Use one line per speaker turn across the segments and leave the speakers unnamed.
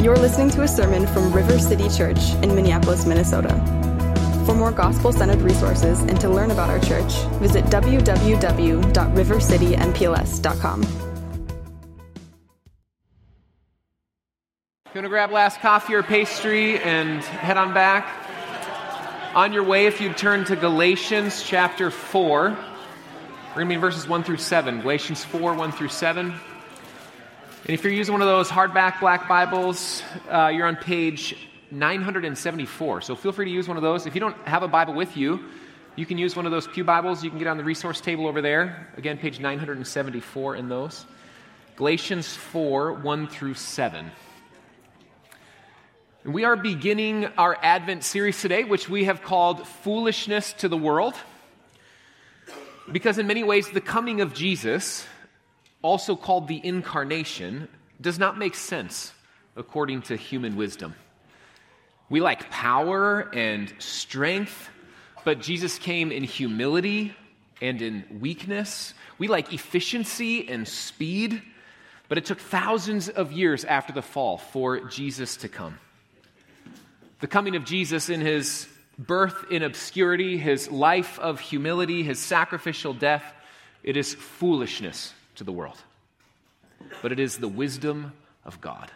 You're listening to a sermon from River City Church in Minneapolis, Minnesota. For more gospel centered resources and to learn about our church, visit www.rivercitympls.com.
If you want to grab last coffee or pastry and head on back, on your way, if you turn to Galatians chapter 4, we're going to be in verses 1 through 7. Galatians 4, 1 through 7. And if you're using one of those hardback black Bibles, uh, you're on page 974. So feel free to use one of those. If you don't have a Bible with you, you can use one of those Pew Bibles. You can get on the resource table over there. Again, page 974 in those. Galatians 4 1 through 7. And we are beginning our Advent series today, which we have called Foolishness to the World. Because in many ways, the coming of Jesus also called the incarnation, does not make sense according to human wisdom. We like power and strength, but Jesus came in humility and in weakness. We like efficiency and speed, but it took thousands of years after the fall for Jesus to come. The coming of Jesus in his birth in obscurity, his life of humility, his sacrificial death, it is foolishness to the world, but it is the wisdom of God.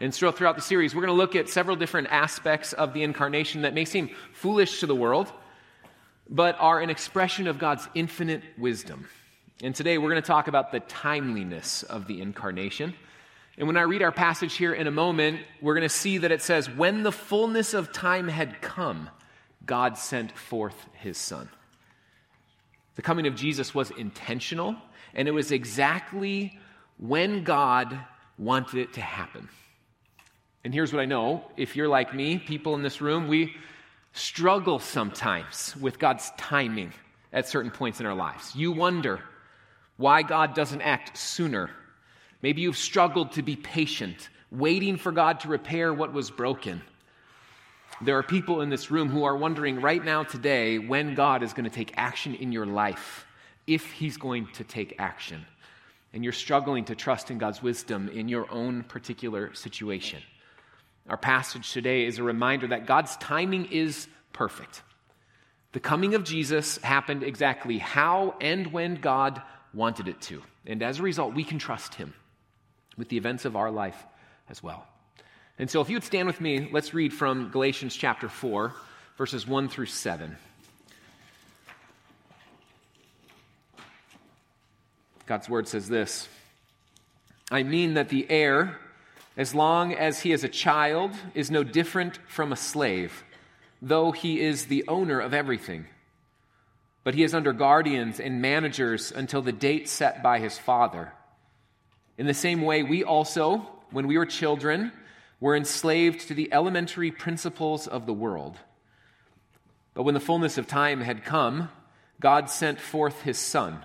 And so, throughout the series, we're going to look at several different aspects of the incarnation that may seem foolish to the world, but are an expression of God's infinite wisdom. And today, we're going to talk about the timeliness of the incarnation. And when I read our passage here in a moment, we're going to see that it says, When the fullness of time had come, God sent forth his son. The coming of Jesus was intentional and it was exactly when God wanted it to happen. And here's what I know if you're like me, people in this room, we struggle sometimes with God's timing at certain points in our lives. You wonder why God doesn't act sooner. Maybe you've struggled to be patient, waiting for God to repair what was broken. There are people in this room who are wondering right now, today, when God is going to take action in your life if he's going to take action. And you're struggling to trust in God's wisdom in your own particular situation. Our passage today is a reminder that God's timing is perfect. The coming of Jesus happened exactly how and when God wanted it to. And as a result, we can trust him with the events of our life as well. And so, if you would stand with me, let's read from Galatians chapter 4, verses 1 through 7. God's word says this I mean that the heir, as long as he is a child, is no different from a slave, though he is the owner of everything. But he is under guardians and managers until the date set by his father. In the same way, we also, when we were children, were enslaved to the elementary principles of the world. But when the fullness of time had come, God sent forth his Son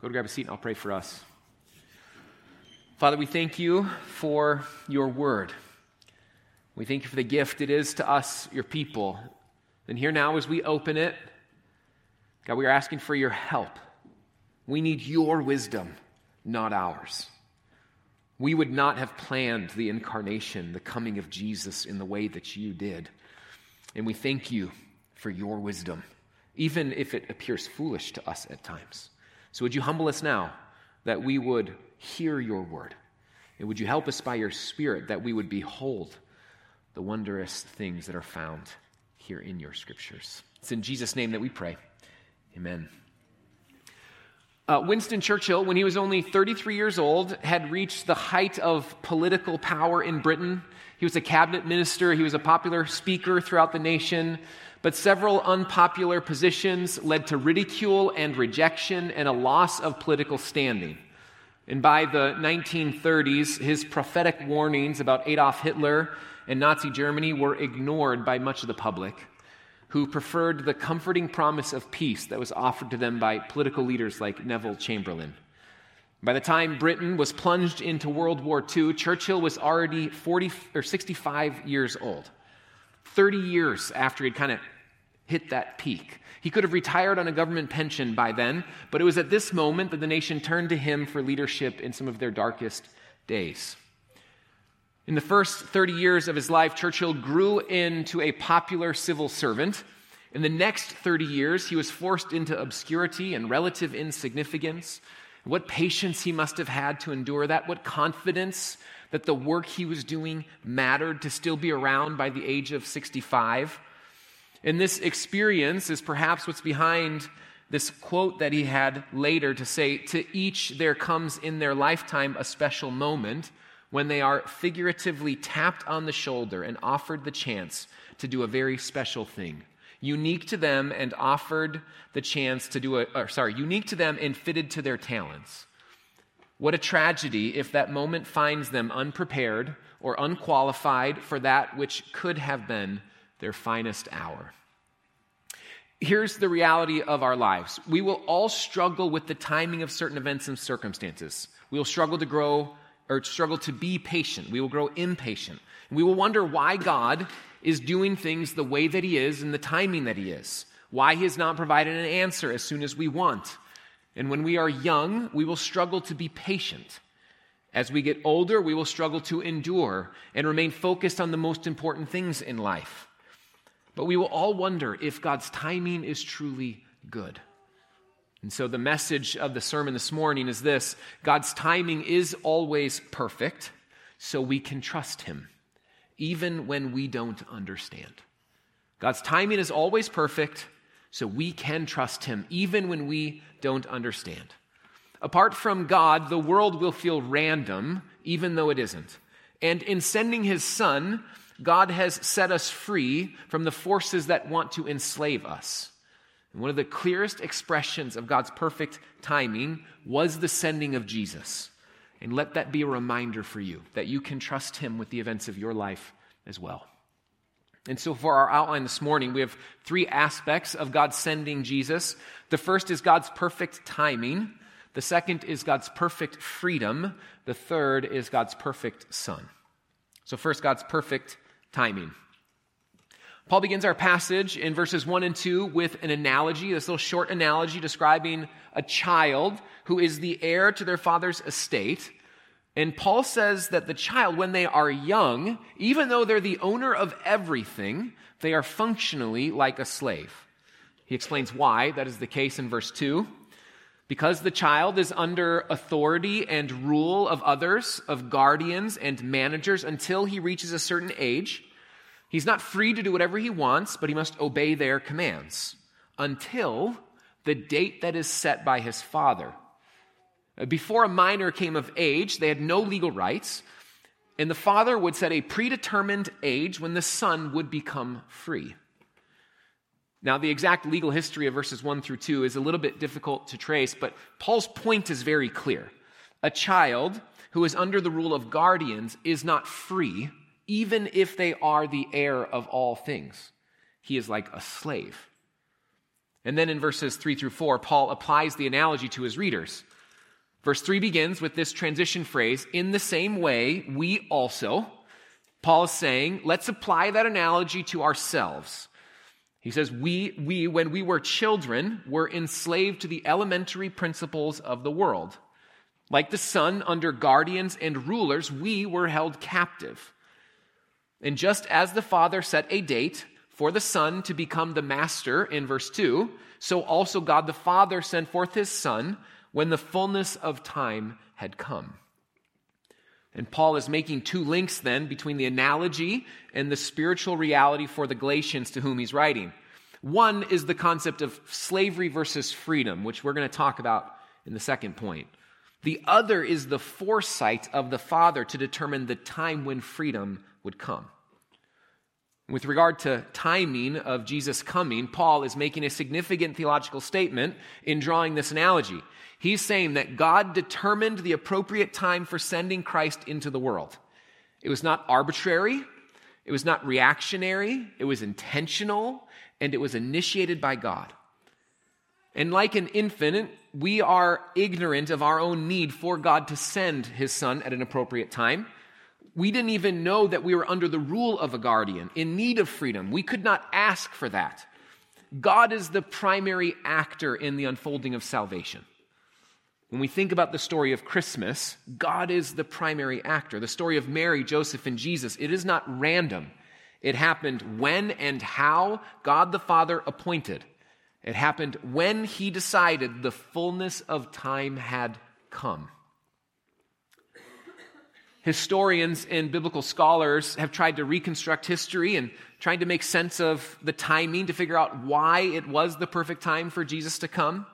Go to grab a seat and I'll pray for us. Father, we thank you for your word. We thank you for the gift it is to us, your people. And here now, as we open it, God, we are asking for your help. We need your wisdom, not ours. We would not have planned the incarnation, the coming of Jesus in the way that you did. And we thank you for your wisdom, even if it appears foolish to us at times. So would you humble us now that we would hear your word? And would you help us by your spirit that we would behold the wondrous things that are found here in your scriptures? It's in Jesus' name that we pray. Amen. Uh, Winston Churchill, when he was only 33 years old, had reached the height of political power in Britain. He was a cabinet minister, he was a popular speaker throughout the nation. But several unpopular positions led to ridicule and rejection and a loss of political standing. And by the 1930s, his prophetic warnings about Adolf Hitler and Nazi Germany were ignored by much of the public, who preferred the comforting promise of peace that was offered to them by political leaders like Neville Chamberlain. By the time Britain was plunged into World War II, Churchill was already 40 or 65 years old. 30 years after he'd kind of hit that peak. He could have retired on a government pension by then, but it was at this moment that the nation turned to him for leadership in some of their darkest days. In the first 30 years of his life, Churchill grew into a popular civil servant. In the next 30 years, he was forced into obscurity and relative insignificance. What patience he must have had to endure that, what confidence that the work he was doing mattered to still be around by the age of 65. And this experience is perhaps what's behind this quote that he had later to say, To each there comes in their lifetime a special moment when they are figuratively tapped on the shoulder and offered the chance to do a very special thing. Unique to them and offered the chance to do a, or sorry, unique to them and fitted to their talents. What a tragedy if that moment finds them unprepared or unqualified for that which could have been their finest hour. Here's the reality of our lives we will all struggle with the timing of certain events and circumstances. We will struggle to grow or struggle to be patient. We will grow impatient. We will wonder why God is doing things the way that He is and the timing that He is, why He has not provided an answer as soon as we want. And when we are young, we will struggle to be patient. As we get older, we will struggle to endure and remain focused on the most important things in life. But we will all wonder if God's timing is truly good. And so the message of the sermon this morning is this God's timing is always perfect, so we can trust Him, even when we don't understand. God's timing is always perfect, so we can trust Him, even when we don't understand. Apart from God, the world will feel random, even though it isn't. And in sending His Son, God has set us free from the forces that want to enslave us. And one of the clearest expressions of God's perfect timing was the sending of Jesus. And let that be a reminder for you that you can trust Him with the events of your life as well. And so, for our outline this morning, we have three aspects of God sending Jesus. The first is God's perfect timing, the second is God's perfect freedom, the third is God's perfect Son. So, first, God's perfect timing. Paul begins our passage in verses 1 and 2 with an analogy, this little short analogy describing a child who is the heir to their father's estate. And Paul says that the child, when they are young, even though they're the owner of everything, they are functionally like a slave. He explains why that is the case in verse 2. Because the child is under authority and rule of others, of guardians and managers until he reaches a certain age, he's not free to do whatever he wants, but he must obey their commands until the date that is set by his father. Uh, before a minor came of age, they had no legal rights, and the father would set a predetermined age when the son would become free. Now, the exact legal history of verses 1 through 2 is a little bit difficult to trace, but Paul's point is very clear. A child who is under the rule of guardians is not free, even if they are the heir of all things. He is like a slave. And then in verses 3 through 4, Paul applies the analogy to his readers. Verse 3 begins with this transition phrase In the same way, we also, Paul is saying, let's apply that analogy to ourselves. He says, we, we, when we were children, were enslaved to the elementary principles of the world. Like the son under guardians and rulers, we were held captive. And just as the father set a date for the son to become the master in verse 2, so also God the Father sent forth his son when the fullness of time had come. And Paul is making two links then between the analogy and the spiritual reality for the Galatians to whom he's writing. One is the concept of slavery versus freedom, which we're going to talk about in the second point. The other is the foresight of the Father to determine the time when freedom would come. With regard to timing of Jesus' coming, Paul is making a significant theological statement in drawing this analogy. He's saying that God determined the appropriate time for sending Christ into the world. It was not arbitrary, it was not reactionary, it was intentional, and it was initiated by God. And like an infant, we are ignorant of our own need for God to send his son at an appropriate time. We didn't even know that we were under the rule of a guardian, in need of freedom. We could not ask for that. God is the primary actor in the unfolding of salvation. When we think about the story of Christmas, God is the primary actor. The story of Mary, Joseph, and Jesus, it is not random. It happened when and how God the Father appointed. It happened when he decided the fullness of time had come. Historians and biblical scholars have tried to reconstruct history and trying to make sense of the timing to figure out why it was the perfect time for Jesus to come.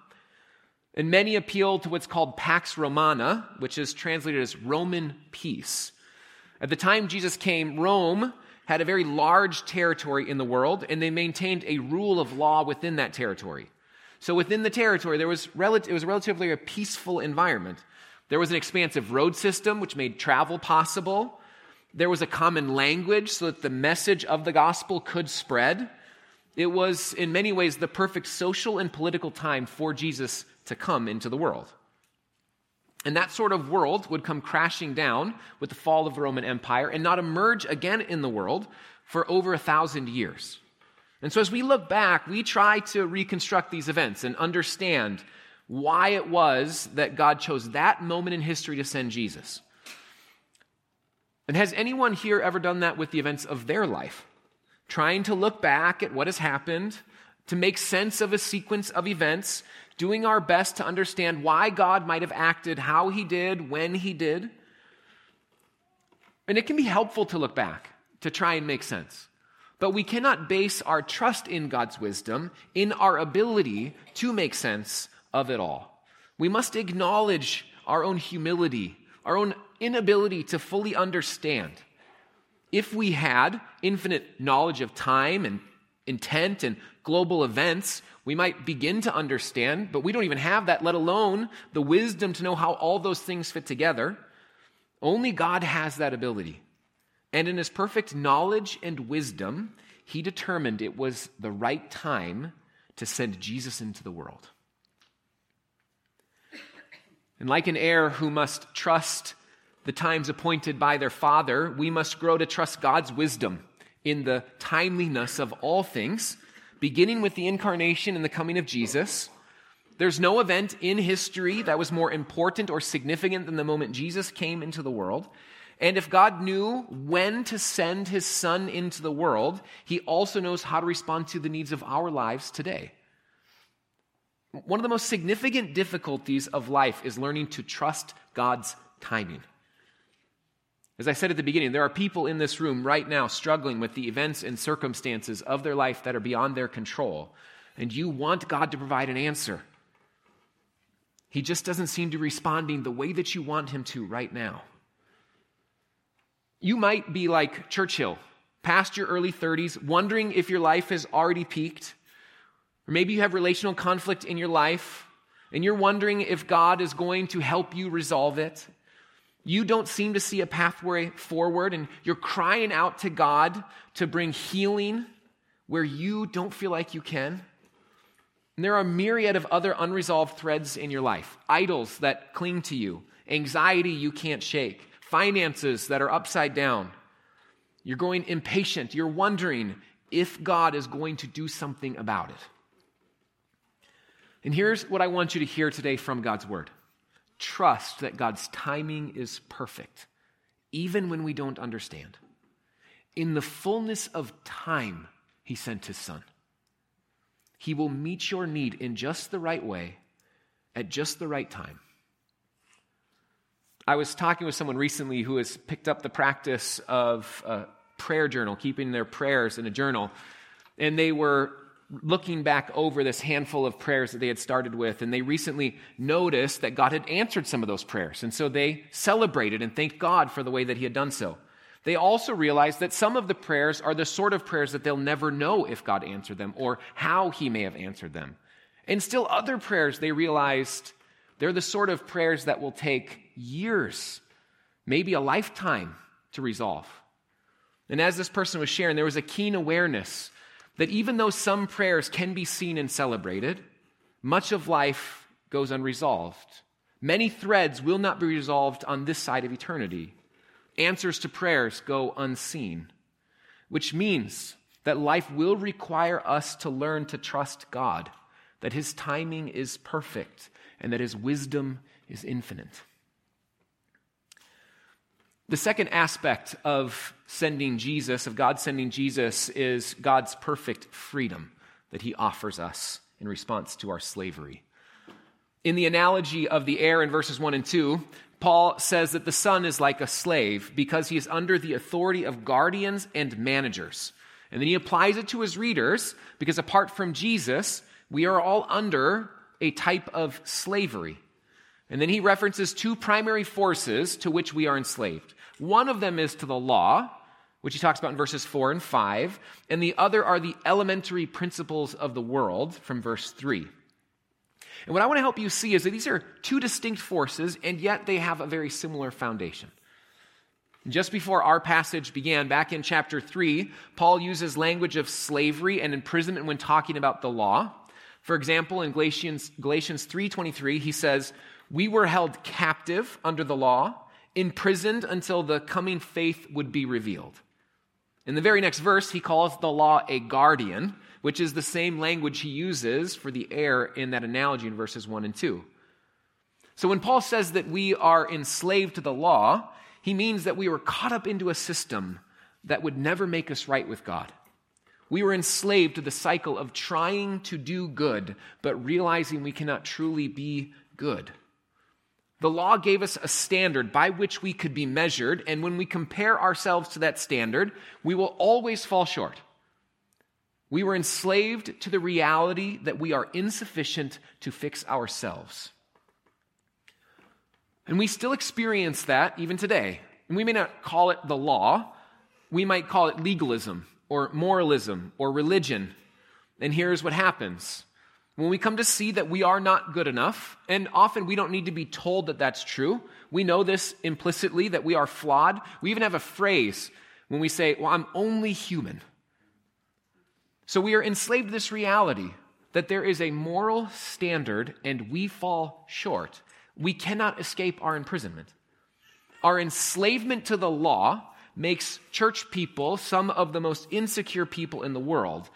And many appeal to what's called Pax Romana, which is translated as Roman peace. At the time Jesus came, Rome had a very large territory in the world, and they maintained a rule of law within that territory. So within the territory, there was rel- it was relatively a peaceful environment. There was an expansive road system which made travel possible. There was a common language so that the message of the gospel could spread. It was, in many ways, the perfect social and political time for Jesus to come into the world. And that sort of world would come crashing down with the fall of the Roman Empire and not emerge again in the world for over a thousand years. And so, as we look back, we try to reconstruct these events and understand why it was that God chose that moment in history to send Jesus. And has anyone here ever done that with the events of their life? Trying to look back at what has happened, to make sense of a sequence of events, doing our best to understand why God might have acted how he did, when he did. And it can be helpful to look back, to try and make sense. But we cannot base our trust in God's wisdom in our ability to make sense of it all. We must acknowledge our own humility, our own inability to fully understand. If we had infinite knowledge of time and intent and global events, we might begin to understand, but we don't even have that, let alone the wisdom to know how all those things fit together. Only God has that ability. And in his perfect knowledge and wisdom, he determined it was the right time to send Jesus into the world. And like an heir who must trust the times appointed by their father, we must grow to trust God's wisdom in the timeliness of all things beginning with the incarnation and the coming of Jesus. There's no event in history that was more important or significant than the moment Jesus came into the world. And if God knew when to send his son into the world, he also knows how to respond to the needs of our lives today. One of the most significant difficulties of life is learning to trust God's timing. As I said at the beginning, there are people in this room right now struggling with the events and circumstances of their life that are beyond their control, and you want God to provide an answer. He just doesn't seem to be responding the way that you want him to right now. You might be like Churchill, past your early 30s, wondering if your life has already peaked. Or maybe you have relational conflict in your life, and you're wondering if God is going to help you resolve it you don't seem to see a pathway forward and you're crying out to God to bring healing where you don't feel like you can. And there are a myriad of other unresolved threads in your life idols that cling to you, anxiety you can't shake, finances that are upside down. You're going impatient. You're wondering if God is going to do something about it. And here's what I want you to hear today from God's word trust that God's timing is perfect, even when we don't understand. In the fullness of time, He sent His Son. He will meet your need in just the right way, at just the right time. I was talking with someone recently who has picked up the practice of a prayer journal, keeping their prayers in a journal. And they were looking back over this handful of prayers that they had started with, and they recently noticed that God had answered some of those prayers. And so they celebrated and thanked God for the way that He had done so. they also realized that some of the prayers are the sort of prayers that they'll never know if God answered them or how He may have answered them. And still, other prayers they realized they're the sort of prayers that will take years, maybe a lifetime to resolve. And as this person was sharing, there was a keen awareness that even though some prayers can be seen and celebrated, much of life goes unresolved. Many threads will not be resolved on this side of eternity. Answers to prayers go unseen, which means that life will require us to learn to trust God, that His timing is perfect, and that His wisdom is infinite. The second aspect of sending Jesus, of God sending Jesus, is God's perfect freedom that he offers us in response to our slavery. In the analogy of the heir in verses 1 and 2, Paul says that the son is like a slave because he is under the authority of guardians and managers. And then he applies it to his readers because apart from Jesus, we are all under a type of slavery. And then he references two primary forces to which we are enslaved. One of them is to the law, which he talks about in verses 4 and 5, and the other are the elementary principles of the world from verse 3. And what I want to help you see is that these are two distinct forces, and yet they have a very similar foundation. Just before our passage began, back in chapter 3, Paul uses language of slavery and imprisonment when talking about the law. For example, in Galatians, Galatians 3.23, he says, We were held captive under the law, imprisoned until the coming faith would be revealed. In the very next verse, he calls the law a guardian, which is the same language he uses for the heir in that analogy in verses 1 and 2. So when Paul says that we are enslaved to the law, he means that we were caught up into a system that would never make us right with God. We were enslaved to the cycle of trying to do good, but realizing we cannot truly be good. The law gave us a standard by which we could be measured, and when we compare ourselves to that standard, we will always fall short. We were enslaved to the reality that we are insufficient to fix ourselves. And we still experience that even today. And we may not call it the law, we might call it legalism or moralism or religion. And here's what happens when we come to see that we are not good enough, and often we don't need to be told that that's true, we know this implicitly that we are flawed. We even have a phrase when we say, Well, I'm only human. So we are enslaved to this reality that there is a moral standard and we fall short. We cannot escape our imprisonment. Our enslavement to the law makes church people some of the most insecure people in the world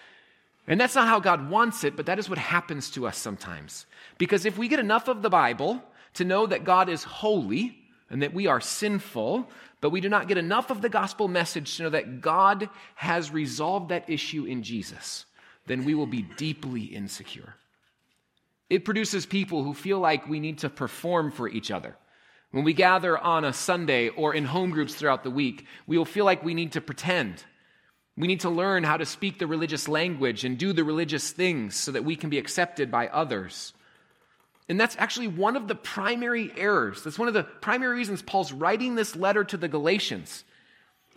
and that's not how God wants it, but that is what happens to us sometimes. Because if we get enough of the Bible to know that God is holy and that we are sinful, but we do not get enough of the gospel message to know that God has resolved that issue in Jesus, then we will be deeply insecure. It produces people who feel like we need to perform for each other. When we gather on a Sunday or in home groups throughout the week, we will feel like we need to pretend we need to learn how to speak the religious language and do the religious things so that we can be accepted by others. And that's actually one of the primary errors. That's one of the primary reasons Paul's writing this letter to the Galatians.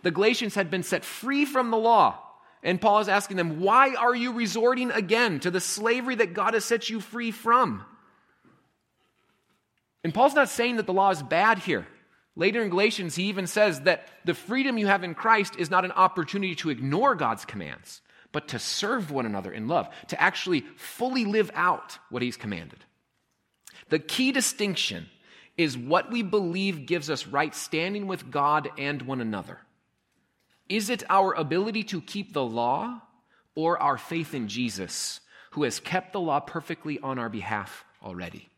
The Galatians had been set free from the law. And Paul is asking them, why are you resorting again to the slavery that God has set you free from? And Paul's not saying that the law is bad here. Later in Galatians, he even says that the freedom you have in Christ is not an opportunity to ignore God's commands, but to serve one another in love, to actually fully live out what he's commanded. The key distinction is what we believe gives us right standing with God and one another. Is it our ability to keep the law or our faith in Jesus, who has kept the law perfectly on our behalf already?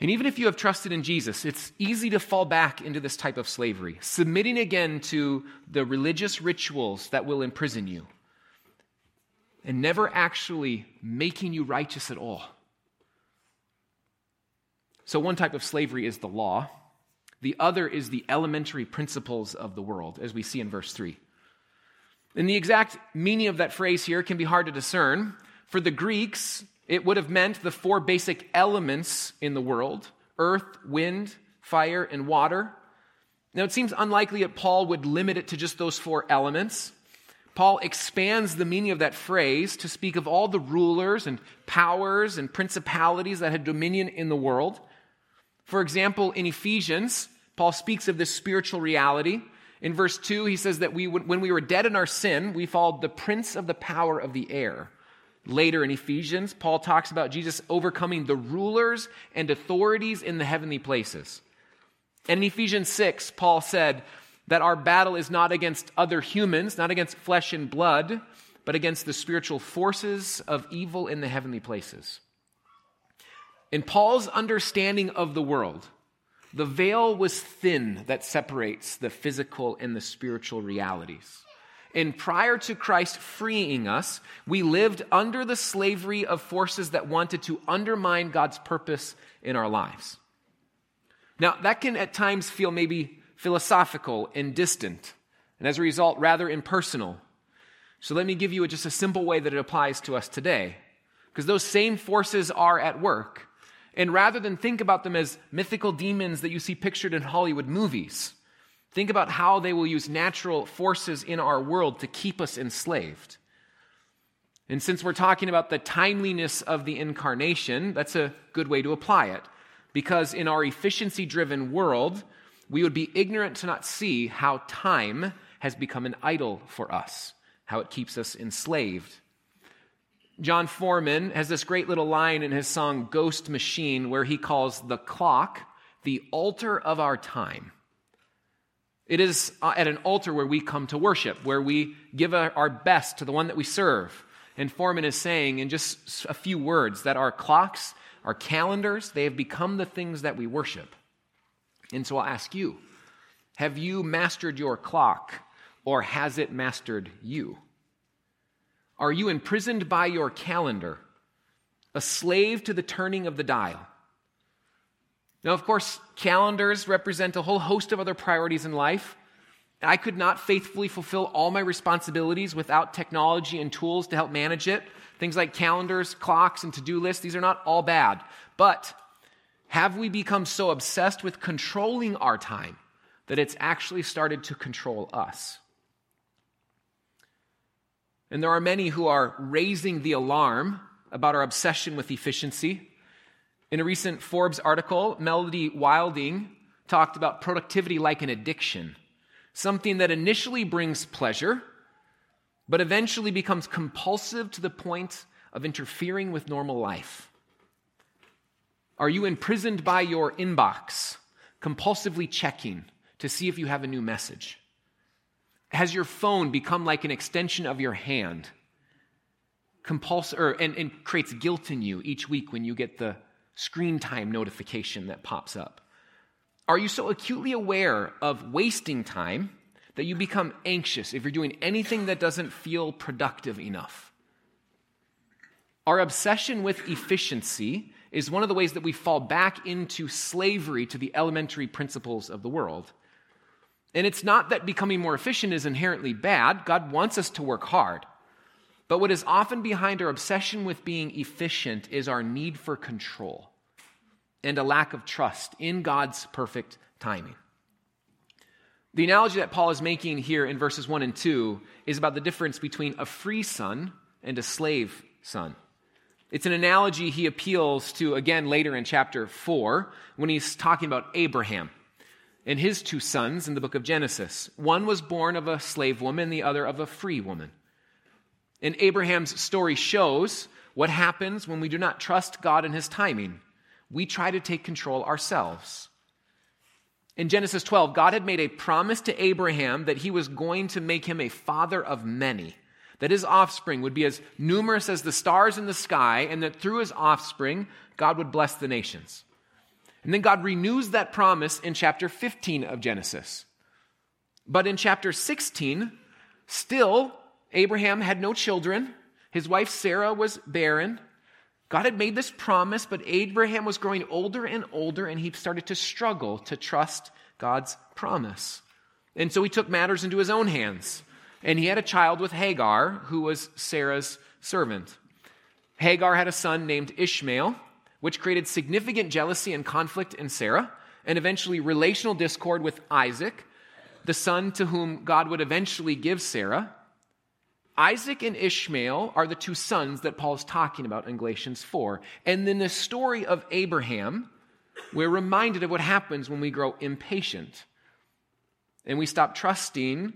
And even if you have trusted in Jesus, it's easy to fall back into this type of slavery, submitting again to the religious rituals that will imprison you, and never actually making you righteous at all. So, one type of slavery is the law, the other is the elementary principles of the world, as we see in verse 3. And the exact meaning of that phrase here can be hard to discern. For the Greeks, it would have meant the four basic elements in the world earth, wind, fire, and water. Now, it seems unlikely that Paul would limit it to just those four elements. Paul expands the meaning of that phrase to speak of all the rulers and powers and principalities that had dominion in the world. For example, in Ephesians, Paul speaks of this spiritual reality. In verse 2, he says that we, when we were dead in our sin, we followed the prince of the power of the air. Later in Ephesians, Paul talks about Jesus overcoming the rulers and authorities in the heavenly places. And in Ephesians 6, Paul said that our battle is not against other humans, not against flesh and blood, but against the spiritual forces of evil in the heavenly places. In Paul's understanding of the world, the veil was thin that separates the physical and the spiritual realities. And prior to Christ freeing us, we lived under the slavery of forces that wanted to undermine God's purpose in our lives. Now, that can at times feel maybe philosophical and distant, and as a result, rather impersonal. So let me give you just a simple way that it applies to us today, because those same forces are at work. And rather than think about them as mythical demons that you see pictured in Hollywood movies, think about how they will use natural forces in our world to keep us enslaved. And since we're talking about the timeliness of the incarnation, that's a good way to apply it. Because in our efficiency driven world, we would be ignorant to not see how time has become an idol for us, how it keeps us enslaved. Jon Foreman has this great little line in his song Ghost Machine where he calls the clock the altar of our time. It is uh, at an altar where we come to worship, where we give our best to the one that we serve. And Foreman is saying in just a few words that our clocks, our calendars, they have become the things that we worship. And so I'll ask you have you mastered your clock, or has it mastered you? Are you imprisoned by your calendar, a slave to the turning of the dial? Now, of course, calendars represent a whole host of other priorities in life. I could not faithfully fulfill all my responsibilities without technology and tools to help manage it. Things like calendars, clocks, and to do lists, these are not all bad. But have we become so obsessed with controlling our time that it's actually started to control us? And there are many who are raising the alarm about our obsession with efficiency. In a recent Forbes article, Melody Wilding talked about productivity like an addiction, something that initially brings pleasure, but eventually becomes compulsive to the point of interfering with normal life. Are you imprisoned by your inbox, compulsively checking to see if you have a new message? has your phone become like an extension of your hand? Compuls- or, and, and creates guilt in you each week when you get the screen time notification that pops up? Are you so acutely aware of wasting time that you become anxious if you're doing anything that doesn't feel productive enough? Our obsession with efficiency is one of the ways that we fall back into slavery to the elementary principles of the world. And it's not that becoming more efficient is inherently bad. God wants us to work hard. But what is often behind our obsession with being efficient is our need for control and a lack of trust in God's perfect timing. The analogy that Paul is making here in verses 1 and 2 is about the difference between a free son and a slave son. It's an analogy he appeals to again later in chapter 4 when he's talking about Abraham and his two sons in the book of Genesis. One was born of a slave woman, the other of a free woman. And Abraham's story shows what happens when we do not trust God and his timing. We try to take control ourselves. In Genesis 12, God had made a promise to Abraham that he was going to make him a father of many, that his offspring would be as numerous as the stars in the sky, and that through his offspring, God would bless the nations. And then God renews that promise in chapter 15 of Genesis. But in chapter 16, still, Abraham had no children. His wife Sarah was barren. God had made this promise, but Abraham was growing older and older, and he started to struggle to trust God's promise. And so he took matters into his own hands. And he had a child with Hagar, who was Sarah's servant. Hagar had a son named Ishmael which created significant jealousy and conflict in Sarah. and eventually relational discord with Isaac, the son to whom God would eventually give Sarah. Isaac and Ishmael are the two sons that Paul is talking about in Galatians 4. And then the story of Abraham, we're reminded of what happens when we grow impatient and we stop trusting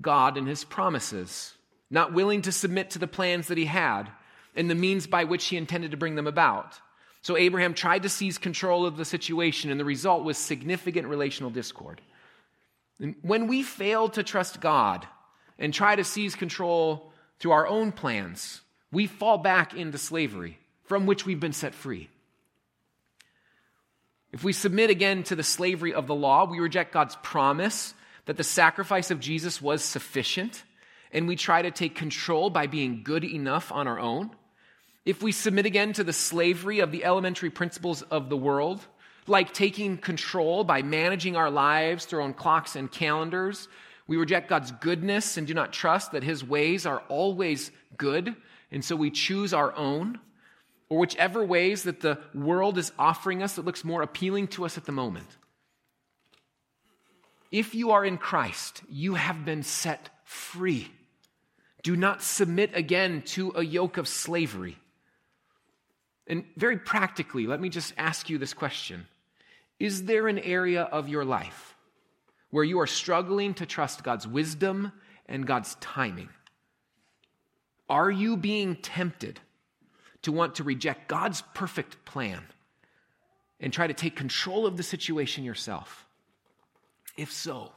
God and his promises, not willing to submit to the plans that he had and the means by which he intended to bring them about. So Abraham tried to seize control of the situation, and the result was significant relational discord. And when we fail to trust God and try to seize control through our own plans, we fall back into slavery from which we've been set free. If we submit again to the slavery of the law, we reject God's promise that the sacrifice of Jesus was sufficient, and we try to take control by being good enough on our own. If we submit again to the slavery of the elementary principles of the world, like taking control by managing our lives through our own clocks and calendars, we reject God's goodness and do not trust that his ways are always good, and so we choose our own, or whichever ways that the world is offering us that looks more appealing to us at the moment. If you are in Christ, you have been set free. Do not submit again to a yoke of slavery. And very practically, let me just ask you this question Is there an area of your life where you are struggling to trust God's wisdom and God's timing? Are you being tempted to want to reject God's perfect plan and try to take control of the situation yourself? If so,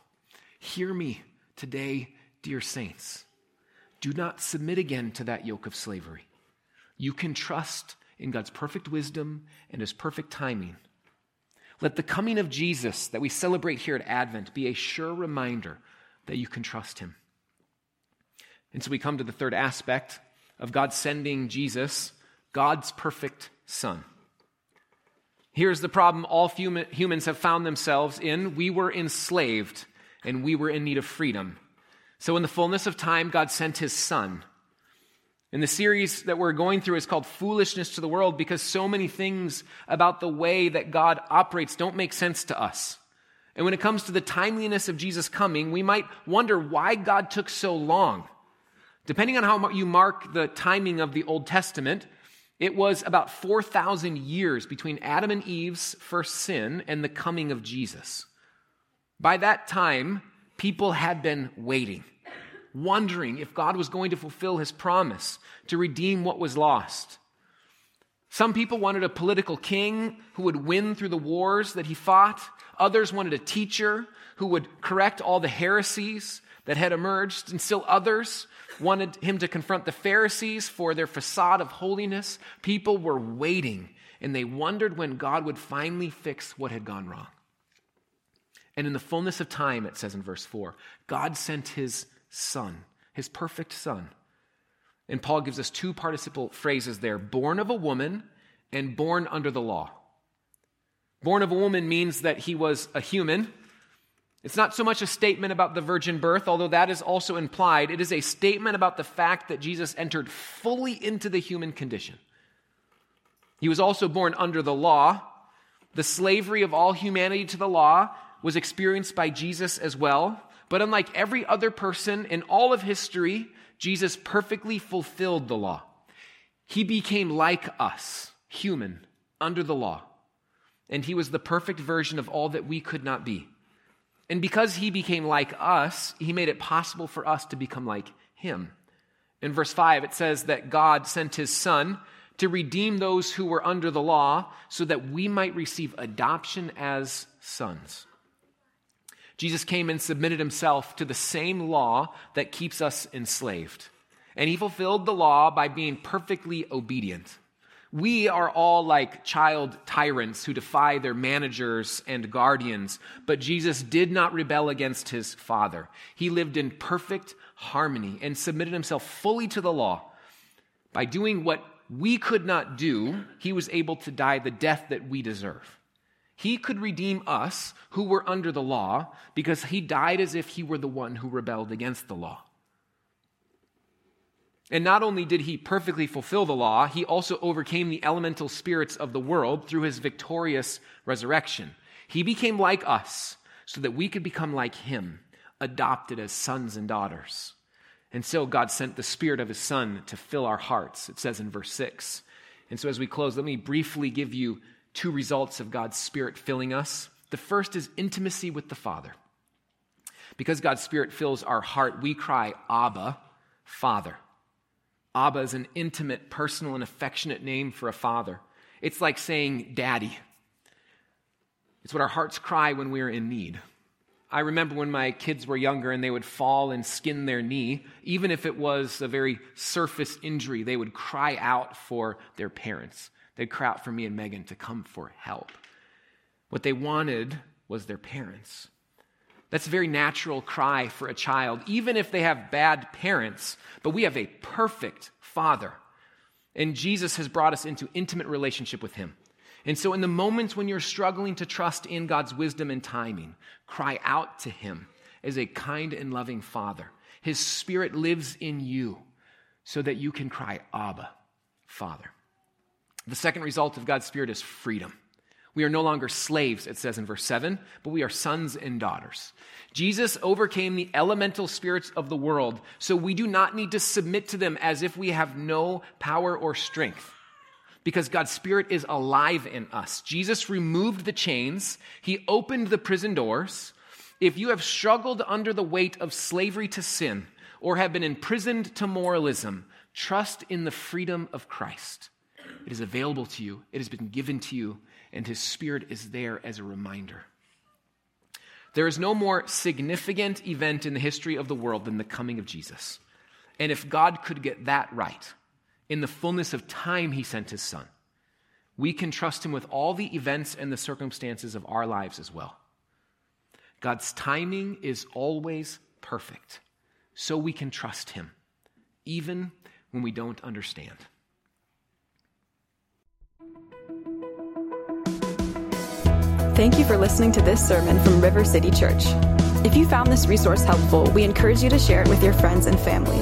hear me today, dear saints. Do not submit again to that yoke of slavery. You can trust in God's perfect wisdom and his perfect timing. Let the coming of Jesus that we celebrate here at Advent be a sure reminder that you can trust him. And so we come to the third aspect of God sending Jesus, God's perfect Son. Here's the problem all humans have found themselves in we were enslaved and we were in need of freedom. So, in the fullness of time, God sent his Son and the series that we're going through is called Foolishness to the World because so many things about the way that God operates don't make sense to us. And when it comes to the timeliness of Jesus coming, we might wonder why God took so long. Depending on how you mark the timing of the Old Testament, it was about 4,000 years between Adam and Eve's first sin and the coming of Jesus. By that time, people had been waiting wondering if God was going to fulfill his promise to redeem what was lost. Some people wanted a political king who would win through the wars that he fought. Others wanted a teacher who would correct all the heresies that had emerged. And still others wanted him to confront the Pharisees for their facade of holiness. People were waiting and they wondered when God would finally fix what had gone wrong. And in the fullness of time, it says in verse 4, God sent his son, his perfect son. And Paul gives us two participle phrases there born of a woman and born under the law. Born of a woman means that he was a human. It's not so much a statement about the virgin birth, although that is also implied. It is a statement about the fact that Jesus entered fully into the human condition. He was also born under the law. The slavery of all humanity to the law was experienced by Jesus as well. But unlike every other person in all of history, Jesus perfectly fulfilled the law. He became like us, human, under the law. And he was the perfect version of all that we could not be. And because he became like us, he made it possible for us to become like him. In verse 5, it says that God sent his son to redeem those who were under the law so that we might receive adoption as sons. Jesus came and submitted himself to the same law that keeps us enslaved. And he fulfilled the law by being perfectly obedient. We are all like child tyrants who defy their managers and guardians, but Jesus did not rebel against his Father. He lived in perfect harmony and submitted himself fully to the law. By doing what we could not do, he was able to die the death that we deserve. He could redeem us who were under the law because he died as if he were the one who rebelled against the law. And not only did he perfectly fulfill the law, he also overcame the elemental spirits of the world through his victorious resurrection. He became like us so that we could become like him, adopted as sons and daughters. And so God sent the Spirit of His Son to fill our hearts, it says in verse 6. And so as we close, let me briefly give you two results of God's Spirit filling us. The first is intimacy with the Father. Because God's Spirit fills our heart, we cry, Abba, Father. Abba is an intimate, personal, and affectionate name for a father. It's like saying daddy. It's what our hearts cry when we're in need. I remember when my kids were younger and they would fall and skin their knee, even if it was a very surface injury, they would cry out for their parents. They'd cry out for me and Megan to come for help. What they wanted was their parents. That's a very natural cry for a child, even if they have bad parents. But we have a perfect father. And Jesus has brought us into intimate relationship with him. And so, in the moments when you're struggling to trust in God's wisdom and timing, cry out to him as a kind and loving father. His spirit lives in you so that you can cry, Abba, Father. The second result of God's Spirit is freedom. We are no longer slaves, it says in verse 7, but we are sons and daughters. Jesus overcame the elemental spirits of the world, so we do not need to submit to them as if we have no power or strength. Because God's Spirit is alive in us. Jesus removed the chains, He opened the prison doors. If you have struggled under the weight of slavery to sin or have been imprisoned to moralism, trust in the freedom of Christ. It is available to you, it has been given to you, and His Spirit is there as a reminder. There is no more significant event in the history of the world than the coming of Jesus. And if God could get that right, in the fullness of time, He sent His Son. We can trust Him with all the events and the circumstances of our lives as well. God's timing is always perfect, so we can trust Him, even when we don't understand.
Thank you for listening to this sermon from River City Church. If you found this resource helpful, we encourage you to share it with your friends and family.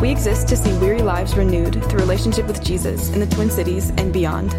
We exist to see weary lives renewed through relationship with Jesus in the Twin Cities and beyond.